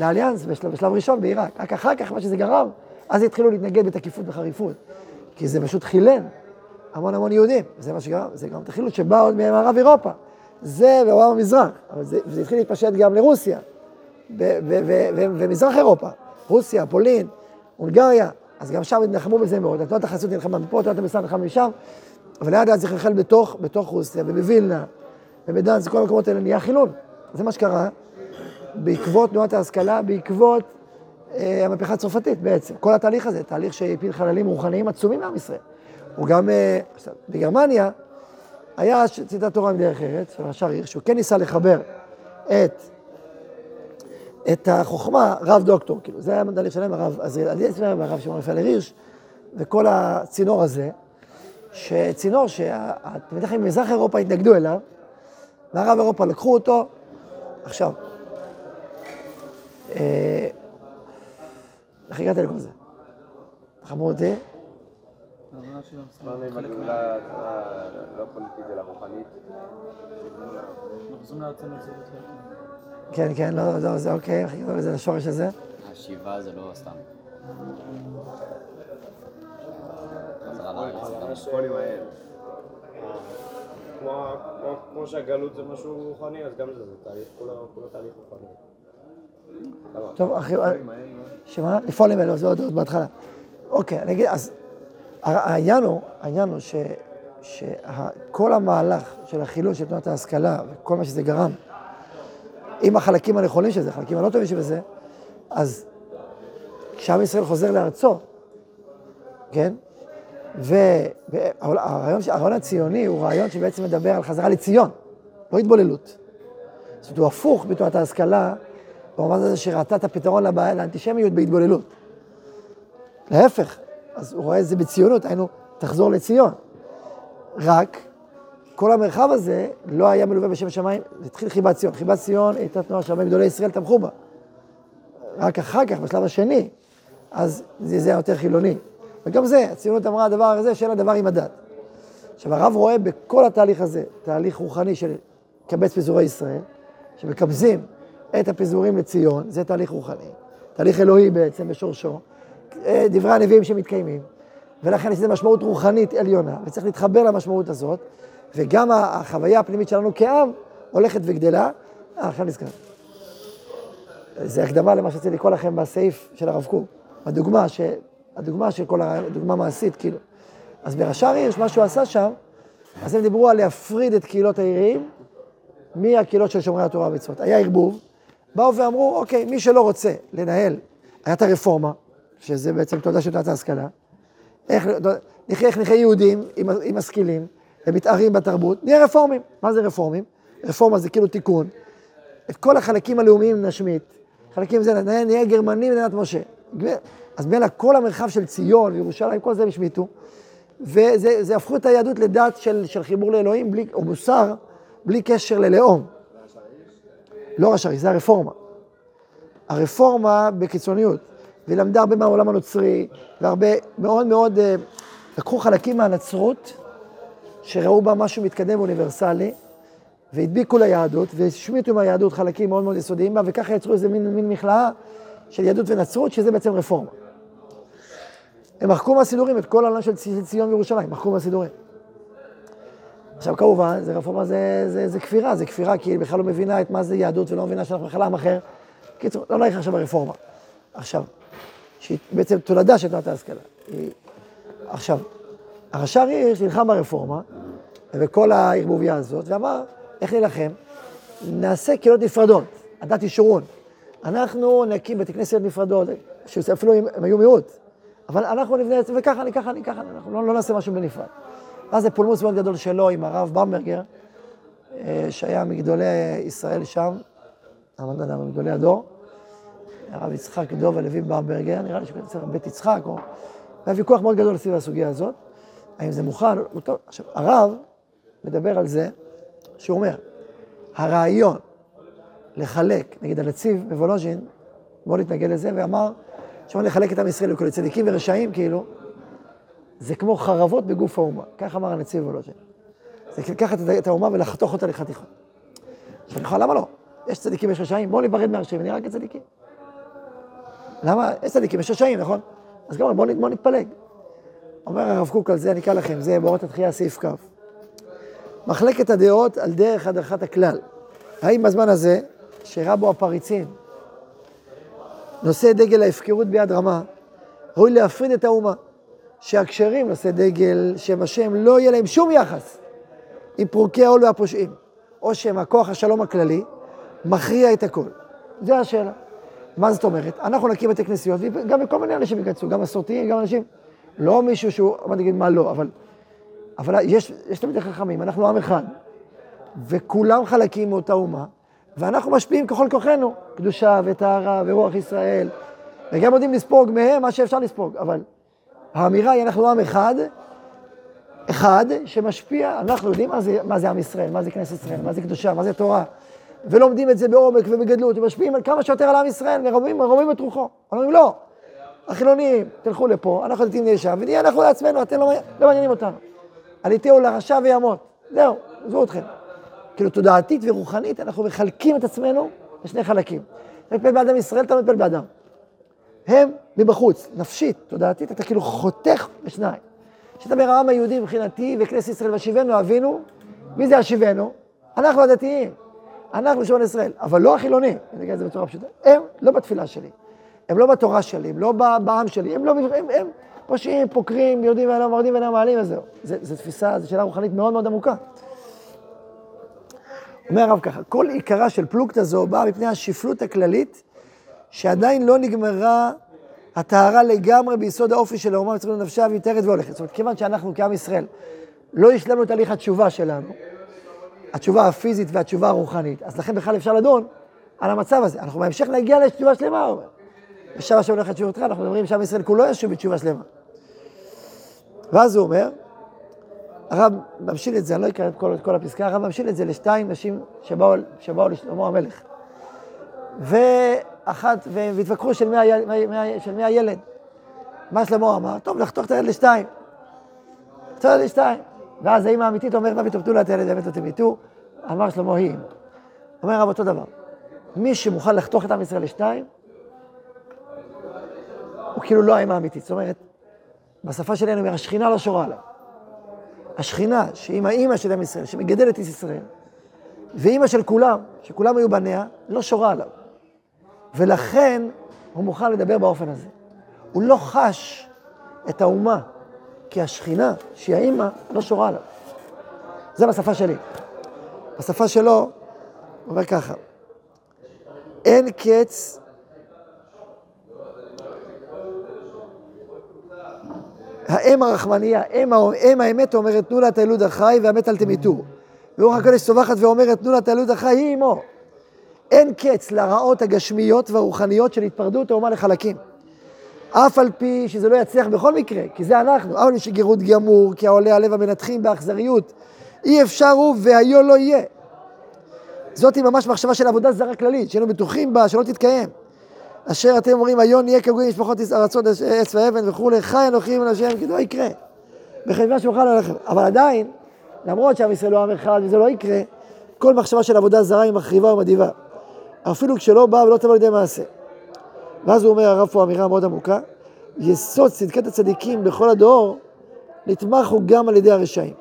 לאליאנס בשלב, בשלב ראשון בעיראק. רק אחר כך, מה שזה גרם, אז התחילו להתנגד בתקיפות וחריפות. כי זה פשוט חילן המון המון יהודים. זה מה שגרם, זה גם את החילוט שבא עוד ממערב אירופה. זה בעולם המזרח, אבל זה, זה התחיל להתפשט גם לרוסיה, ומזרח אירופה, רוסיה, פולין, הונגריה, אז גם שם נלחמו בזה מאוד. תנועת החסות נלחמה מפה, תנועת המסע נלחמה משם, אבל לאט לאט זה חלחל בתוך, בתוך רוסיה, ובווילנה, ובדנס, כל המקומות האלה נהיה חילון. זה מה שקרה בעקבות תנועת ההשכלה, בעקבות אה, המהפכה הצרפתית בעצם. כל התהליך הזה, תהליך שהפיל חללים רוחניים עצומים מעם ישראל. הוא גם, אה, בגרמניה, היה ציטת תורה מדרך ארץ, של השאר שהוא כן ניסה לחבר את, את החוכמה, רב דוקטור, כאילו, זה היה המדליך שלהם, הרב עזריאל אליעזר והרב שמעון רפאל הירש, וכל הצינור הזה, שצינור שהתלמידי חיים ממזרח אירופה התנגדו אליו, מערב אירופה לקחו אותו. עכשיו, אה, איך הגעת לכל זה? חמור אותי? הגאולה לא פוליטית אלא רוחנית. כן, כן, לא, לא, זה אוקיי, איך הגענו לזה, לשורש הזה? השיבה זה לא סתם. כמו שהגלות זה משהו רוחני, אז גם זה, זה תהליך, כולו תהליך רוחני. טוב, אחי, שמה? לפעול עם אלו, זה עוד בהתחלה. אוקיי, אני אגיד, אז העניין הוא, העניין הוא שכל המהלך של החילול של תנועת ההשכלה וכל מה שזה גרם, עם החלקים הנכונים של זה, החלקים הלא טובים שבזה, אז כשעם ישראל חוזר לארצו, כן? והרעיון הציוני הוא רעיון שבעצם מדבר על חזרה לציון, לא התבוללות. זאת אומרת, הוא הפוך בתנועת ההשכלה במובן הזה שראתה את הפתרון לבעיה, לאנטישמיות בהתבוללות. להפך, אז הוא רואה את זה בציונות, היינו, תחזור לציון. רק, כל המרחב הזה לא היה מלווה בשם שמיים, זה התחיל חיבת ציון. חיבת ציון הייתה תנועה שהרבה גדולי ישראל תמכו בה. רק אחר כך, בשלב השני, אז זה, זה היה יותר חילוני. וגם זה, הציונות אמרה הדבר הזה שאין הדבר עם הדת. עכשיו הרב רואה בכל התהליך הזה, תהליך רוחני של קבץ פיזורי ישראל, שמקבזים את הפיזורים לציון, זה תהליך רוחני. תהליך אלוהי בעצם בשורשו, אה, דברי הנביאים שמתקיימים, ולכן יש לזה משמעות רוחנית עליונה, וצריך להתחבר למשמעות הזאת, וגם החוויה הפנימית שלנו כעם הולכת וגדלה. אה, עכשיו נזכר. זה הקדמה למה שרציתי לקרוא לכם בסעיף של הרב קוק, הדוגמה, ש... הדוגמה של כל ה... דוגמה מעשית, כאילו. אז ברש"ר הירש, מה שהוא עשה שם, אז הם דיברו על להפריד את קהילות העיריים מהקהילות של שומרי התורה והמצוות. היה ערבוב, באו ואמרו, אוקיי, מי שלא רוצה לנהל, היה את הרפורמה, שזה בעצם תודה של תנועת ההשכלה, איך, איך נחיה יהודים עם, עם משכילים ומתערים בתרבות, נהיה רפורמים. מה זה רפורמים? רפורמה זה כאילו תיקון. את כל החלקים הלאומיים נשמיט, חלקים זה נהיה, נהיה גרמנים מדינת משה. אז בין כל המרחב של ציון וירושלים, כל זה הם השמיטו, וזה הפכו את היהדות לדת של, של חיבור לאלוהים, בלי, או מוסר, בלי קשר ללאום. לא רש"י, זה הרפורמה. הרפורמה בקיצוניות, והיא למדה הרבה מהעולם הנוצרי, והרבה, מאוד מאוד, אה, לקחו חלקים מהנצרות, שראו בה משהו מתקדם ואוניברסלי, והדביקו ליהדות, והשמיטו עם היהדות חלקים מאוד מאוד יסודיים בה, וככה יצרו איזה מין, מין מכלאה של יהדות ונצרות, שזה בעצם רפורמה. הם מחקו מהסידורים את כל העולם של ציון וירושלים, מחקו מהסידורים. עכשיו כמובן, זה רפורמה זה, זה, זה כפירה, זה כפירה כי היא בכלל לא מבינה את מה זה יהדות ולא מבינה שאנחנו בכלל עם אחר. קיצור, לא נלך עכשיו ברפורמה. עכשיו, שהיא בעצם תולדה של תנועת ההשכלה. היא... עכשיו, הרש"ר הירש נלחם ברפורמה, ובכל הערבוביה הזאת, ואמר, איך נילחם? נעשה קהילות נפרדות, הדת ישורון. אנחנו נקים בתי כנסת נפרדות, שאפילו הם היו מיעוט, אבל אנחנו נבנה את זה, וככה, אני ככה, אני ככה, אנחנו לא, לא נעשה משהו בנפרד. אז זה פולמוס מאוד גדול שלו עם הרב במברגר, אה, שהיה מגדולי ישראל שם, מגדולי הדור, הרב יצחק דוב הלוי במברגר, נראה לי לזה בית יצחק, או... היה ויכוח מאוד גדול סביב הסוגיה הזאת, האם זה מוכן. עכשיו, הרב מדבר על זה, שהוא אומר, הרעיון לחלק, נגיד הנציב בוולוז'ין, מאוד התנגד לזה, ואמר, שאומר לחלק את עם ישראל לכל צדיקים ורשעים, כאילו, זה כמו חרבות בגוף האומה. כך אמר הנציב וולוז'ין. זה לקחת את האומה ולחתוך אותה לחתיכות. עכשיו, נכון, למה לא? יש צדיקים, יש רשעים, בואו ניפרד מהרשעים ונראה רק צדיקים. למה? יש צדיקים, יש רשעים, נכון? אז גם בואו בוא נתפלג. אומר הרב קוק על זה, אני אקרא לכם, זה באורות התחייה, סעיף כ'. מחלקת הדעות על דרך הדרכת הכלל. האם בזמן הזה, שרבו הפריצים, נושא דגל ההפקרות ביד רמה, ראוי להפריד את האומה. שהכשרים נושא דגל שם השם לא יהיה להם שום יחס עם פורקי העול והפושעים, או שהם הכוח השלום הכללי מכריע את הכל. זו השאלה. מה זאת אומרת? אנחנו נקים בתי כנסיות, וגם מכל מיני אנשים ייכנסו, גם מסורתיים, גם אנשים, לא מישהו שהוא, מה נגיד מה לא, אבל, אבל יש, יש תמיד חכמים, אנחנו עם אחד, וכולם חלקים מאותה אומה, ואנחנו משפיעים ככל כוחנו, קדושה וטהרה ורוח ישראל, וגם יודעים לספוג מהם מה שאפשר לספוג, אבל האמירה היא אנחנו עם אחד, אחד שמשפיע, אנחנו יודעים מה זה, מה זה עם ישראל, מה זה כנסת ישראל, מה זה קדושה, מה זה תורה, ולומדים את זה בעומק ובגדלות, ומשפיעים על כמה שיותר על עם ישראל, מרומים את רוחו. אומרים לא, החילונים, תלכו לפה, אנחנו דתיים נהיה שם, ונהיה אנחנו לעצמנו, אתם לא, לא מעניינים אותנו. עליתהו לרשע וימות, זהו, עזבו אתכם. כאילו תודעתית ורוחנית, אנחנו מחלקים את עצמנו לשני חלקים. אתה מטפל באדם ישראל, אתה מטפל באדם. הם מבחוץ, נפשית, תודעתית, אתה כאילו חותך בשניים. כשאתה אומר העם היהודי מבחינתי וכנסת ישראל והשיבנו אבינו, מי זה השיבנו? אנחנו הדתיים, אנחנו שמעון ישראל, אבל לא החילונים, אני אגיד את זה בצורה פשוטה, הם לא בתפילה שלי, הם לא בתורה שלי, הם לא בעם שלי, הם לא, הם, הם פושעים, פוקרים, יהודים ואינם מרדים ואינם מעלים וזהו. זו תפיסה, זו שאלה רוחנית מאוד מאוד עמוקה. אומר הרב ככה, כל עיקרה של פלוגתא זו באה מפני השפלות הכללית שעדיין לא נגמרה הטהרה לגמרי ביסוד האופי של האומה מצריכה נפשה ויתרת והולכת. זאת אומרת, כיוון שאנחנו כעם ישראל לא השלמנו את תהליך התשובה שלנו, התשובה הפיזית והתשובה הרוחנית, אז לכן בכלל אפשר לדון על המצב הזה. אנחנו בהמשך נגיע לתשובה שלמה, הוא אומר. ושב השם הולך לתשובתך, אנחנו מדברים שעם ישראל כולו ישוב בתשובה שלמה. ואז הוא אומר, הרב ממשיל את זה, אני לא אקרא את כל, את כל הפסקה, הרב ממשיל את זה לשתיים נשים שבאו, שבאו לשלמה המלך. ואחת, של מי, היל, מי, של מי הילד. מה שלמה אמר? טוב, לחתוך את הילד לשתיים. לחתוך את הילד לשתיים. ואז האמא האמיתית אומרת, מה פתאום לה את הילד, באמת לא תמיתו. אמר שלמה, היא אמא. אומר הרב אותו דבר. מי שמוכן לחתוך את עם ישראל לשתיים, הוא כאילו לא האמא האמיתית. זאת אומרת, בשפה שלנו אומר, השכינה לא שורה עליו. השכינה, שהיא האימא של עם ישראל, שמגדלת את ישראל, ואימא של כולם, שכולם היו בניה, לא שורה עליו. ולכן הוא מוכן לדבר באופן הזה. הוא לא חש את האומה, כי השכינה, שהיא האימא, לא שורה עליו. זה בשפה שלי. בשפה שלו, הוא אומר ככה, אין קץ האם הרחמניה, אם, אם האמת אומרת תנו לה את הילוד החי והמת אל תמיתו. ורוח הקודש צווחת ואומרת תנו לה את הילוד החי היא אמו. אין קץ לרעות הגשמיות והרוחניות של התפרדות האומה לחלקים. אף על פי שזה לא יצליח בכל מקרה, כי זה אנחנו, אבל יש גירות גמור, כי העולה הלב המנתחים באכזריות, אי אפשר הוא והיה לא יהיה. זאתי ממש מחשבה של עבודה זרה כללית, שהיינו בטוחים בה, שלא תתקיים. אשר אתם אומרים, היום נהיה כגויים משפחות ארצות עץ ואבן וכולי, חי אנוכי מן השם, כי לא יקרה. בחברה שאוכל עליכם. אבל עדיין, למרות שעם ישראל לא עם אחד וזה לא יקרה, כל מחשבה של עבודה זרה היא מחריבה ומדהיבה. אפילו כשלא באה ולא תבוא לידי מעשה. ואז הוא אומר הרב פה אמירה מאוד עמוקה, יסוד צדקת הצדיקים בכל הדור, נתמך הוא גם על ידי הרשעים.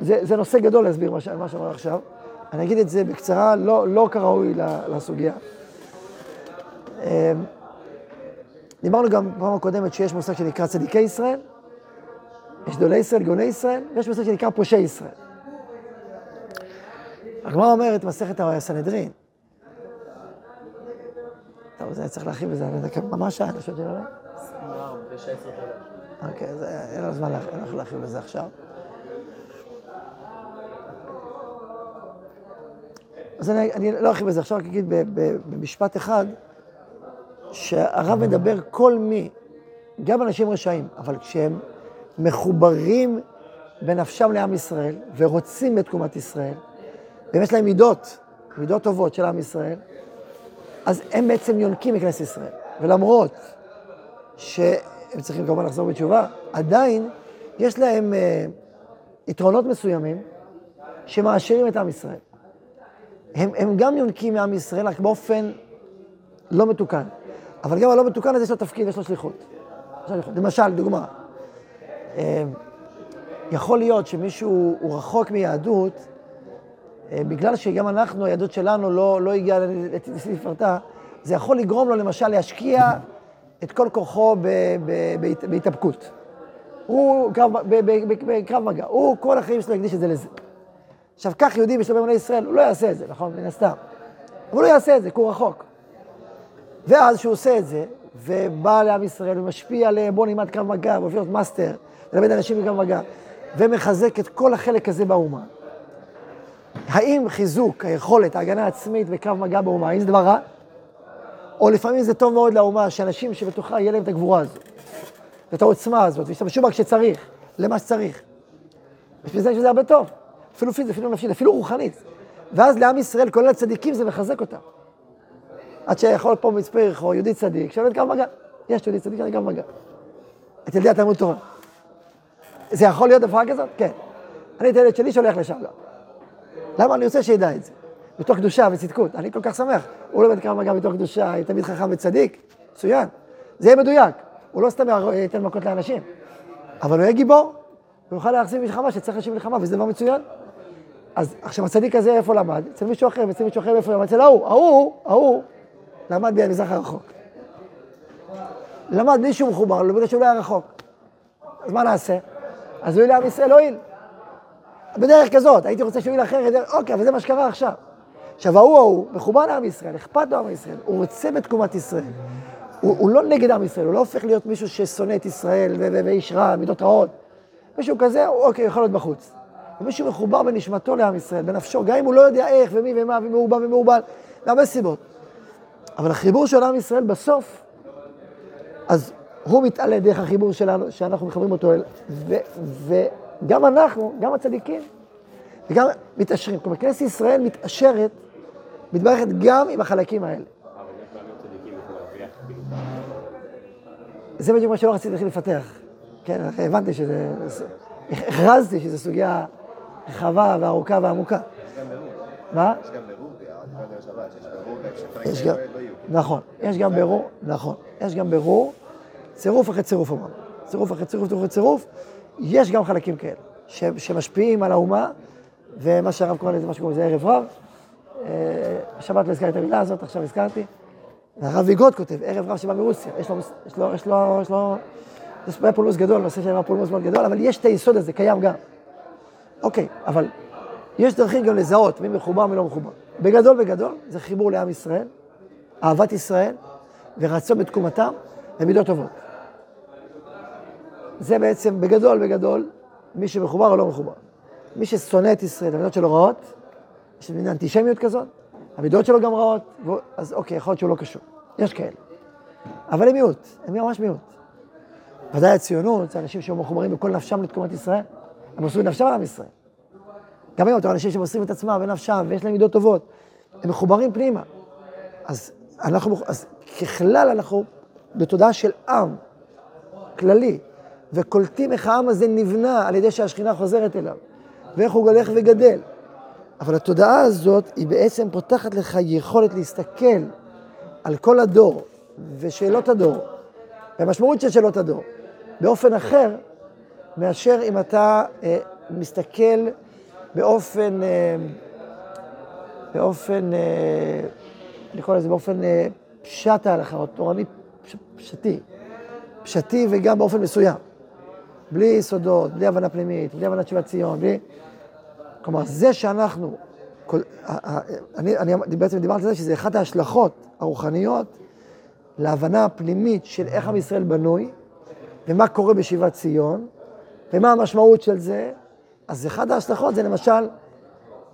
זה, זה נושא גדול להסביר מה, מה שאמר עכשיו. אני אגיד את זה בקצרה, לא, לא כראוי לסוגיה. אמ, דיברנו גם בפעם הקודמת שיש מושג שנקרא צדיקי ישראל, יש גדולי ישראל, גאוני ישראל, ויש מושג שנקרא פושעי ישראל. הגמרא אומרת, מסכת הסנהדרין, טוב, זה צריך להרחיב בזה, אני יודע, ממש שעה, אני חושב שלא? 24, בשעה 10 אוקיי, אז אין לנו זמן להרחיב בזה עכשיו. אז אני, אני לא ארחיב בזה עכשיו, רק אגיד במשפט אחד, שהרב מדבר כל מי, גם אנשים רשעים, אבל כשהם מחוברים בנפשם לעם ישראל ורוצים את תקומת ישראל, ויש להם מידות, מידות טובות של עם ישראל, אז הם בעצם יונקים מכנסת ישראל. ולמרות שהם צריכים כמובן לחזור בתשובה, עדיין יש להם uh, יתרונות מסוימים שמעשירים את עם ישראל. הם, הם גם יונקים מעם ישראל, רק באופן לא מתוקן. אבל גם הלא מתוקן הזה יש לו תפקיד, יש לו שליחות. למשל, דוגמה, אה, יכול להיות שמישהו הוא רחוק מיהדות, אה, בגלל שגם אנחנו, היהדות שלנו לא, לא הגיעה לתפארתה, זה יכול לגרום לו למשל להשקיע את כל כוחו בהתאבקות. הוא בקרב מגע, הוא כל החיים שלו יקדיש את זה לזה. עכשיו, כך יהודי משלומי אמוני ישראל, הוא לא יעשה את זה, נכון? מן הסתם. אבל הוא לא יעשה את זה, כי הוא רחוק. ואז שהוא עושה את זה, ובא לעם ישראל ומשפיע עליהם, בוא נלמד קרב מגע, והופך להיות מאסטר, ללמד אנשים מקרב מגע, ומחזק את כל החלק הזה באומה. האם חיזוק היכולת, ההגנה העצמית בקרב מגע באומה, האם זה דבר רע? או לפעמים זה טוב מאוד לאומה, שאנשים שבתוכה יהיה להם את הגבורה הזאת, ואת העוצמה הזאת, וישתמשו בה כשצריך, למה שצריך. בשביל זה יש לזה הרבה טוב. אפילו פיזית, אפילו נפשית, אפילו רוחנית. ואז לעם ישראל, כולל הצדיקים, זה מחזק אותם. עד שיכול פה מצפה יריחו, יהודי צדיק, שלומד קו מגע. יש יהודי צדיק, אני קו מגע. את ילדי התלמוד תורה. זה יכול להיות הפרעה כזאת? כן. אני את הילד שלי שולח לשם גם. למה? אני רוצה שידע את זה. מתוך קדושה וצדקות. אני כל כך שמח. הוא לומד קו מגע מתוך קדושה, תמיד חכם וצדיק, מצוין. זה יהיה מדויק. הוא לא סתם ייתן מכות לאנשים. אבל הוא יהיה גיבור, הוא יוכל להחזיר מלחמה שצריך להשיב מלחמה, וזה דבר מצוין. אז עכשיו הצדיק הזה איפה למד? אצל מישהו אחר, ואצל מישהו אחר איפה למד? אצל ההוא, ההוא, ההוא, למד במזרח הרחוק. למד בלי שהוא מחובר, לא בגלל שהוא לא היה רחוק. אז מה נעשה? אז הוא יהיה לעם ישראל, לא הועיל. בדרך כזאת, הייתי רוצה שהוא יהיה אחרת, אוקיי, אבל זה מה שקרה עכשיו. עכשיו, ההוא ההוא, מחובר לעם ישראל, אכפת לו עם ישראל, הוא רוצה בתקומת ישראל. הוא, הוא לא נגד עם ישראל, הוא לא הופך להיות מישהו ששונא את ישראל ואיש רע, מידות רעות. מישהו כזה, אוקיי, יכול להיות בחוץ. ומישהו מחובר בנשמתו לעם ישראל, בנפשו, גם אם הוא לא יודע איך ומי ומה ומעורבב ומעורבל, מהרבה סיבות. אבל החיבור של עם ישראל בסוף, אז הוא מתעלה דרך החיבור שלנו, שאנחנו מחברים אותו אל, ו, וגם אנחנו, גם הצדיקים, וגם מתעשרים. כלומר, כנסת ישראל מתעשרת, מתברכת גם עם החלקים האלה. זה בדיוק מה שלא רציתי להתחיל לפתח. כן, הבנתי שזה, הכרזתי שזו סוגיה רחבה וארוכה ועמוקה. מה? יש גם בירור, שבת, בירור, יש גם, לא יהיו. נכון, יש גם בירור, נכון, יש גם בירור, צירוף אחרי צירוף אמרנו, צירוף אחרי צירוף אחרי צירוף, יש גם חלקים כאלה, שמשפיעים על האומה, ומה שהרב קורא לזה, מה שקוראים לזה ערב רב, אה, בשבת לא הזכרתי את המילה הזאת, עכשיו הזכרתי, והרב ויגוד כותב, ערב רב שבא מרוסיה, יש לו, יש לו, יש לו, יש לו, יש לו פולמוס גדול, נושא של פולמוס מאוד גדול, אבל יש את היסוד הזה, קיים גם. אוקיי, אבל יש דרכים גם לזהות מי מחובר ומי לא מחובר. בגדול בגדול, זה חיבור לעם ישראל, אהבת ישראל, ורצון בתקומתם, ומידות טובות. זה בעצם בגדול בגדול, מי שמחובר או לא מחובר. מי ששונא את ישראל, המידות שלו רעות, יש מין אנטישמיות כזאת, המידות שלו גם רעות, אז אוקיי, יכול להיות שהוא לא קשור. יש כאלה. אבל הם מיעוט, הם ממש מיעוט. ודאי הציונות, זה אנשים שמחוברים בכל נפשם לתקומת ישראל. הם את נפשם על עם ישראל. גם היום, אתה רואה אנשים שמוסרים את עצמם ונפשם, ויש להם מידות טובות. הם מחוברים פנימה. אז אנחנו, אז ככלל אנחנו בתודעה של עם כללי, וקולטים איך העם הזה נבנה על ידי שהשכינה חוזרת אליו, ואיך הוא הולך וגדל. אבל התודעה הזאת, היא בעצם פותחת לך יכולת להסתכל על כל הדור ושאלות הדור, והמשמעות של שאלות הדור, באופן אחר מאשר אם אתה אה, מסתכל באופן, אה, באופן, אה, אני קורא לזה באופן אה, פשט ההלכה, או תורני פש, פשטי, פשטי וגם באופן מסוים, בלי יסודות, בלי הבנה פנימית, בלי הבנת שיבת ציון, בלי... כלומר, זה שאנחנו, כל, אני, אני בעצם דיברתי על זה שזה אחת ההשלכות הרוחניות להבנה הפנימית של איך עם ישראל בנוי, ומה קורה בשיבת ציון, ומה המשמעות של זה, אז אחד ההשלכות זה למשל,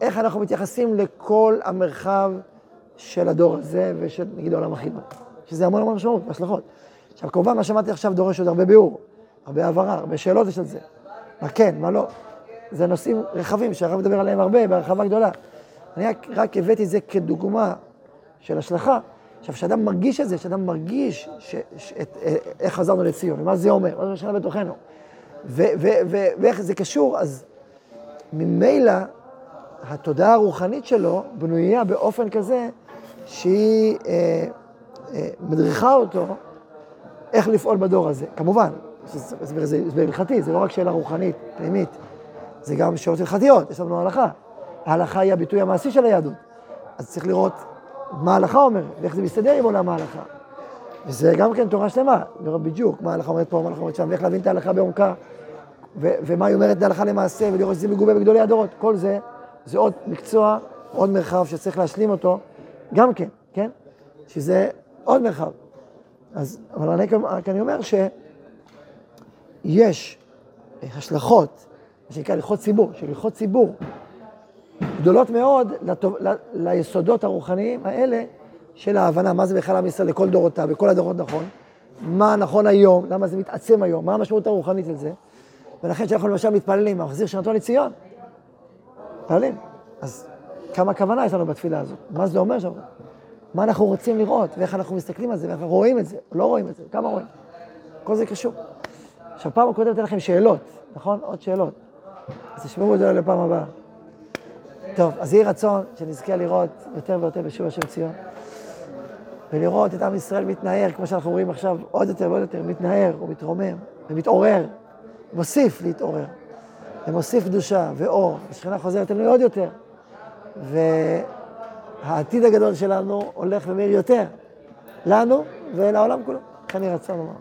איך אנחנו מתייחסים לכל המרחב של הדור הזה ושל נגיד העולם החילוני, שזה המון המון משמעות, השלכות. עכשיו כמובן מה שאמרתי עכשיו דורש עוד הרבה ביאור, הרבה הבהרה, הרבה שאלות יש על זה, מה כן, מה לא. זה נושאים רחבים שהרב מדבר עליהם הרבה, בהרחבה גדולה. אני רק, הבאתי את זה כדוגמה של השלכה. עכשיו, כשאדם מרגיש את זה, כשאדם מרגיש ש, ש, את, אה, איך חזרנו לציון, ומה זה אומר, מה זה משנה בתוכנו, ואיך זה קשור, אז ממילא התודעה הרוחנית שלו בנויה באופן כזה שהיא אה, אה, מדריכה אותו איך לפעול בדור הזה. כמובן, זה הסבר הלכתי, זה לא רק שאלה רוחנית, פנימית, זה גם שאלות הלכתיות, יש לנו הלכה. ההלכה היא הביטוי המעשי של היהדות. אז צריך לראות מה ההלכה אומרת, ואיך זה מסתדר עם עולם ההלכה. וזה גם כן תורה שלמה, לראות בדיוק מה ההלכה אומרת פה, מה ההלכה אומרת שם, ואיך להבין את ההלכה בעומקה, ומה היא אומרת להלכה למעשה, ולראות שזה מגובה בגדולי הדורות. כל זה, זה עוד מקצוע, עוד מרחב שצריך להשלים אותו, גם כן, כן? שזה עוד מרחב. אז, אבל אני, רק אומר שיש השלכות, מה שנקרא הלכות ציבור, של הלכות ציבור, גדולות מאוד לטוב, ל, ליסודות הרוחניים האלה של ההבנה, מה זה בכלל עם ישראל לכל דורותיו, בכל הדורות נכון, מה נכון היום, למה זה מתעצם היום, מה המשמעות הרוחנית של זה, ולכן כשאנחנו למשל מתפללים, המחזיר שנתו לציון, מתפללים, אז כמה כוונה יש לנו בתפילה הזאת, מה זה אומר שם, מה אנחנו רוצים לראות, ואיך אנחנו מסתכלים על זה, ואיך אנחנו רואים את זה, לא רואים את זה, כמה רואים, כל זה קשור. עכשיו, פעם הקודמת אתן לכם שאלות, נכון? עוד שאלות. אז תשמעו את זה לפעם הבאה. טוב, אז יהי רצון שנזכה לראות יותר ויותר בשוב השם ציון, ולראות את עם ישראל מתנער, כמו שאנחנו רואים עכשיו, עוד יותר ועוד יותר, מתנער ומתרומם ומתעורר, מוסיף להתעורר, ומוסיף קדושה ואור, השכינה חוזרת אלינו עוד יותר, והעתיד הגדול שלנו הולך ומאיר יותר, לנו ולעולם כולו. יהי רצון לומר.